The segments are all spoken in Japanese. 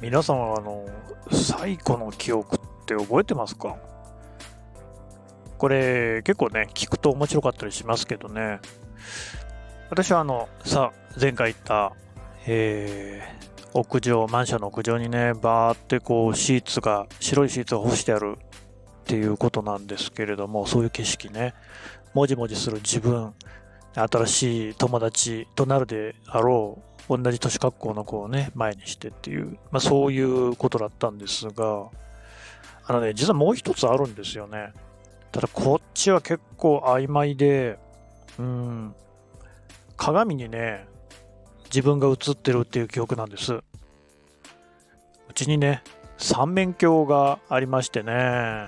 皆さんはあの最古の記憶って覚えてますか？これ結構ね聞くと面白かったりしますけどね。私はあのさ前回言ったえー、屋上マンションの屋上にねバーってこうシーツが白いシーツが干してあるっていうことなんですけれどもそういう景色ね。もじもじする自分。新しい友達となるであろう同じ年格好の子をね、前にしてっていう、まあそういうことだったんですが、あのね、実はもう一つあるんですよね。ただこっちは結構曖昧で、うん、鏡にね、自分が映ってるっていう記憶なんです。うちにね、三面鏡がありましてね、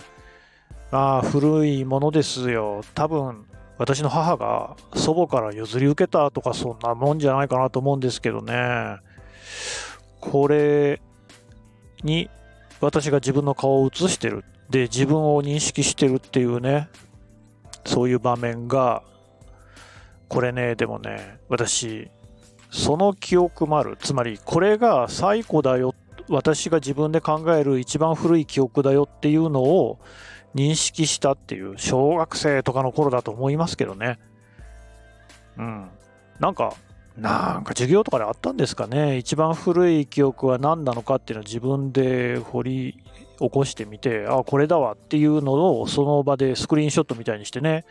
まあ古いものですよ。多分私の母が祖母から譲り受けたとかそんなもんじゃないかなと思うんですけどね。これに私が自分の顔を映してる。で、自分を認識してるっていうね、そういう場面が、これね、でもね、私、その記憶もある。つまり、これが最古だよ。私が自分で考える一番古い記憶だよっていうのを認識したっていう小学生とかの頃だと思いますけどね。うん。なんか、なんか授業とかであったんですかね。一番古い記憶は何なのかっていうのを自分で掘り起こしてみて、あ、これだわっていうのをその場でスクリーンショットみたいにしてね、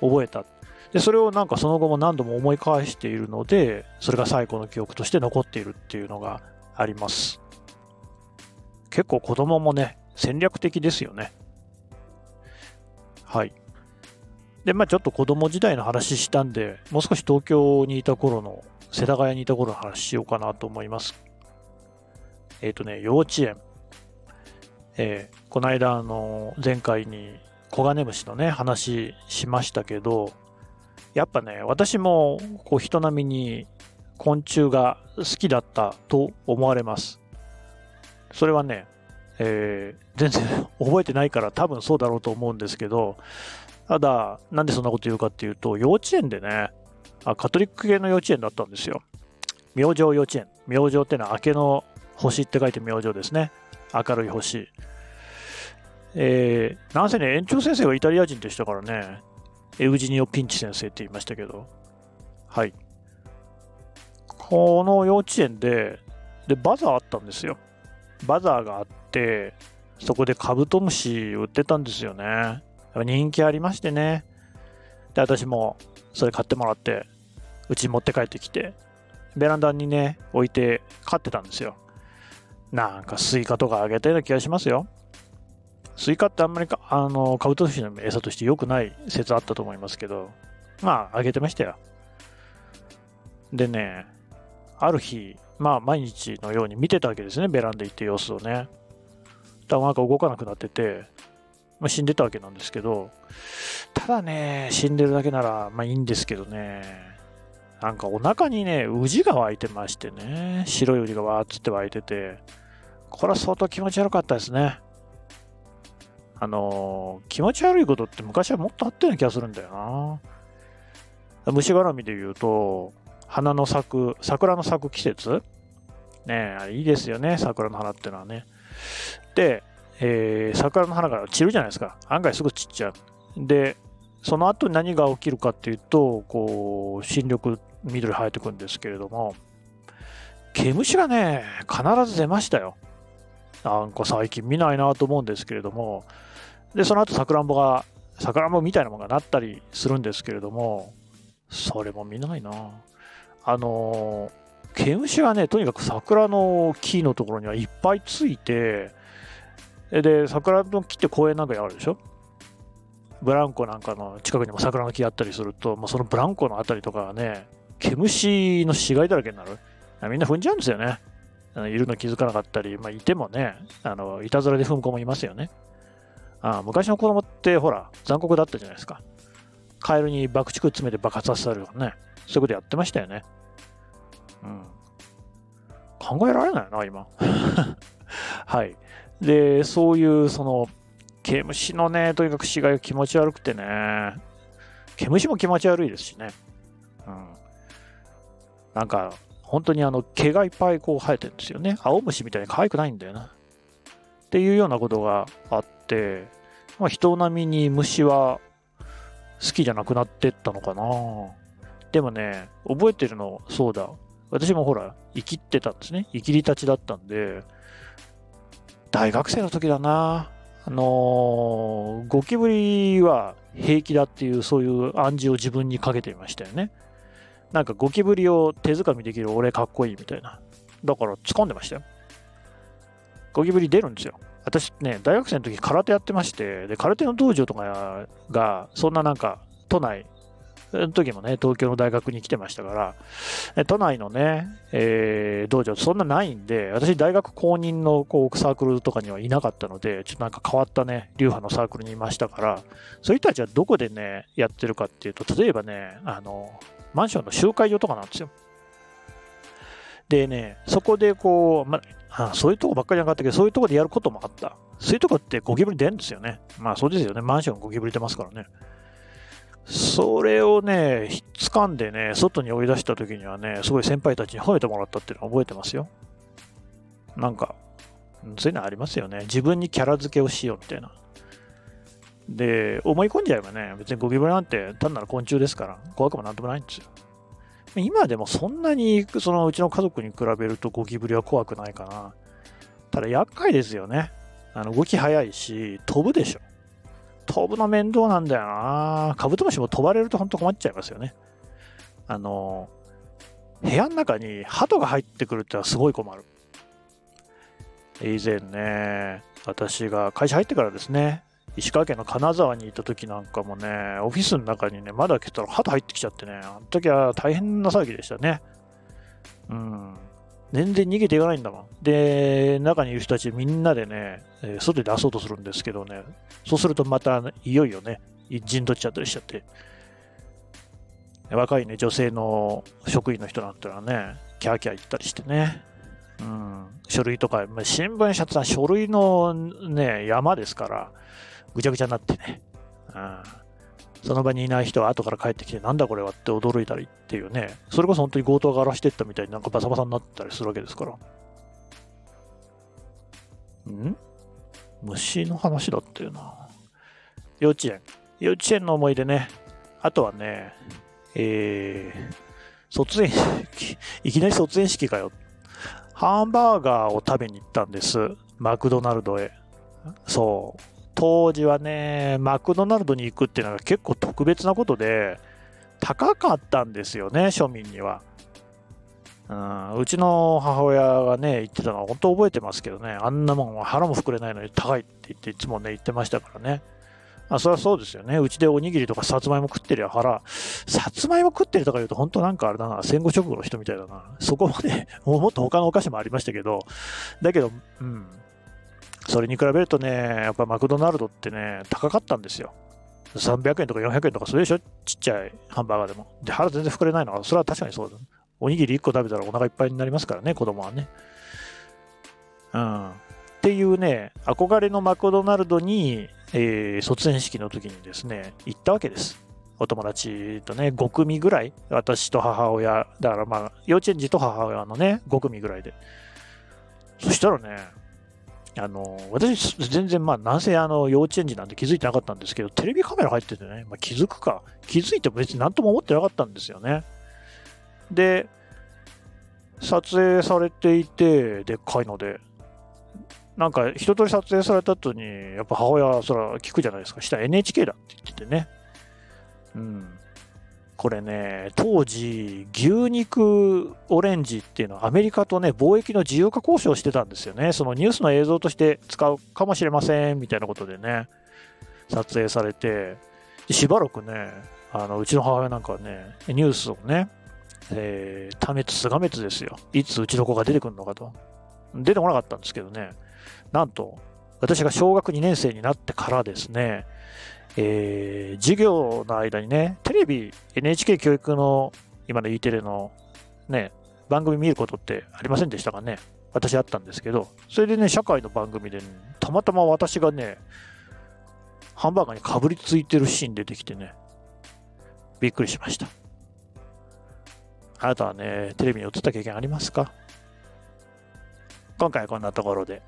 覚えた。で、それをなんかその後も何度も思い返しているので、それが最古の記憶として残っているっていうのがあります。結構子供もね、戦略的ですよね。はい。で、まあちょっと子供時代の話したんで、もう少し東京にいた頃の、世田谷にいた頃の話しようかなと思います。えっ、ー、とね、幼稚園。えー、この間、あの、前回にコガネムシのね、話しましたけど、やっぱね、私もこう人並みに昆虫が好きだったと思われます。それはね、えー、全然覚えてないから多分そうだろうと思うんですけど、ただ、なんでそんなこと言うかっていうと、幼稚園でね、あカトリック系の幼稚園だったんですよ。明星幼稚園。明星ってのは明けの星って書いて明星ですね。明るい星。えー、なんせね、園長先生はイタリア人でしたからね、エウジニオ・ピンチ先生って言いましたけど、はい。この幼稚園で、で、バザーあったんですよ。バザーがあって、そこでカブトムシ売ってたんですよね。人気ありましてね。で、私もそれ買ってもらって、うちに持って帰ってきて、ベランダにね、置いて飼ってたんですよ。なんかスイカとかあげたような気がしますよ。スイカってあんまりかあのカブトムシの餌として良くない説あったと思いますけど、まあ、あげてましたよ。でね、ある日、まあ、毎日のように見てたわけですね、ベランダ行って様子をね。だなんか動かなくなってて、まあ、死んでたわけなんですけど、ただね、死んでるだけなら、まあいいんですけどね、なんかお腹にね、ウジが湧いてましてね、白いウジがわーっつって湧いてて、これは相当気持ち悪かったですね。あのー、気持ち悪いことって昔はもっとあったような気がするんだよな。虫絡みで言うと、花の咲く、桜の咲く季節？ねえ、いいですよね、桜の花ってのはね。で、えー、桜の花が散るじゃないですか。案外すぐ散っちゃう。で、その後に何が起きるかっていうと、こう、新緑、緑生えてくんですけれども、毛虫がね、必ず出ましたよ。なんか最近見ないなと思うんですけれども、で、その後さくらんぼが、さくらんぼみたいなものがなったりするんですけれども、それも見ないなあの毛虫はね、とにかく桜の木のところにはいっぱいついて、で、桜の木って公園なんかにあるでしょ？ブランコなんかの近くにも桜の木あったりすると、もうそのブランコのあたりとかはね、毛虫の死骸だらけになる。みんな踏んじゃうんですよね。いるの気づかなかったり、まあ、いてもね、あのいたずらで踏む子もいますよね。あ昔の子供って、ほら、残酷だったじゃないですか。カエルに爆竹詰めて爆発させたりとかね。そういうことやってましたよね。うん。考えられないな、今。はい。で、そういう、その、毛虫のね、とにかく死骸が気持ち悪くてね、毛虫も気持ち悪いですしね。うん。なんか、本当にあの毛がいっぱいこう生えてるんですよね。青虫みたいに可愛くないんだよな。っていうようなことがあって、まあ、人並みに虫は好きじゃなくなってったのかな。でもね、覚えてるの、そうだ。私もほら、生きってたんですね。生きりたちだったんで、大学生の時だな。あのー、ゴキブリは平気だっていう、そういう暗示を自分にかけてみましたよね。なんかゴキブリを手づかみできる俺かっこいいみたいな。だから掴んでましたよ。ゴキブリ出るんですよ。私ね、大学生の時空手やってまして、で、空手の道場とかが、そんななんか、都内、の時もね、東京の大学に来てましたから、都内のね、えー、道場そんなないんで、私大学公認のこうサークルとかにはいなかったので、ちょっとなんか変わったね、流派のサークルにいましたから、そういう人たちはどこでね、やってるかっていうと、例えばね、あの、マンションの集会所とかなんですよ。でね、そこでこう、まあ、そういうとこばっかりじゃなかったけど、そういうとこでやることもあった。そういうとこってゴキブリ出るんですよね。まあそうですよね。マンションゴキブリ出ますからね。それをね、掴んでね、外に追い出した時にはね、すごい先輩たちに褒めてもらったっていうのを覚えてますよ。なんか、そういうのありますよね。自分にキャラ付けをしようみたいな。で、思い込んじゃえばね、別にゴキブリなんて単なる昆虫ですから、怖くもなんともないんですよ。今でもそんなに、そのうちの家族に比べるとゴキブリは怖くないかな。ただ厄介ですよね。あの動き早いし、飛ぶでしょ。飛ぶの面倒なんだよな。カブトムシも飛ばれると本当困っちゃいますよね。あの、部屋の中に鳩が入ってくるってのはすごい困る。以前ね、私が会社入ってからですね、石川県の金沢にいた時なんかもね、オフィスの中にね、窓開けたら鳩入ってきちゃってね、あの時は大変な騒ぎでしたね。うん。全然逃げていかないんだもん。で、中にいる人たちみんなでね、外で出そうとするんですけどね、そうするとまたいよいよね、陣取っちゃったりしちゃって、若いね、女性の職員の人なんてのはね、キャーキャー言ったりしてね、うん、書類とかま、新聞社ってのは書類のね、山ですから、ぐちゃぐちゃになってね、うん、その場にいない人は後から帰ってきて、なんだこれはって驚いたりっていうね、それこそ本当に強盗が荒らしてったみたいになんかバサバサになってたりするわけですから。ん？虫の話だったよな。幼稚園。幼稚園の思い出ね。あとはね、えー、卒園式、いきなり卒園式かよ。ハンバーガーを食べに行ったんです。マクドナルドへ。そう。当時はね、マクドナルドに行くっていうのが結構特別なことで、高かったんですよね、庶民には。うん、うちの母親がね、言ってたのは本当覚えてますけどね、あんなもんは腹も膨れないのに高いって言っていつもね、言ってましたからね。あそれはそうですよね。うちでおにぎりとかさつまいも食ってりゃ腹、さつまいも食ってるとか言うと本当なんかあれだな、戦後直後の人みたいだな。そこまで、もっと他のお菓子もありましたけど、だけど、うん。それに比べるとね、やっぱマクドナルドってね、高かったんですよ。300円とか400円とかそれでしょ？ちっちゃいハンバーガーでも。で、腹全然膨れないのは、それは確かにそうだ。ねおにぎり1個食べたらお腹いっぱいになりますからね、子供はね。うん。っていうね、憧れのマクドナルドに、えー、卒園式の時にですね、行ったわけです。お友達とね、5組ぐらい、私と母親、だからまあ、幼稚園児と母親のね、5組ぐらいで。そしたらね、あの、私、全然まあ、なんせあの、幼稚園児なんて気づいてなかったんですけど、テレビカメラ入っててね、まあ、気づくか、気づいても別に何とも思ってなかったんですよね。で、撮影されていて、でっかいので、なんか一通り撮影された後に、やっぱ母親はそら聞くじゃないですか。下 NHK だって言っててね。うん。これね、当時、牛肉オレンジっていうのはアメリカとね、貿易の自由化交渉してたんですよね。そのニュースの映像として使うかもしれませんみたいなことでね、撮影されて、しばらくね、あのうちの母親なんかはね、ニュースをね、えー、多滅、が滅ですよ。いつうちの子が出てくるのかと。出てこなかったんですけどね、なんと、私が小学2年生になってからですね、えー、授業の間にね、テレビ、NHK 教育の、今の E テレのね、番組見ることってありませんでしたかね？私あったんですけど、それでね、社会の番組で、ね、たまたま私がね、ハンバーガーにかぶりついてるシーン出てきてね、びっくりしました。あなたはね、テレビに映った経験ありますか？今回はこんなところで。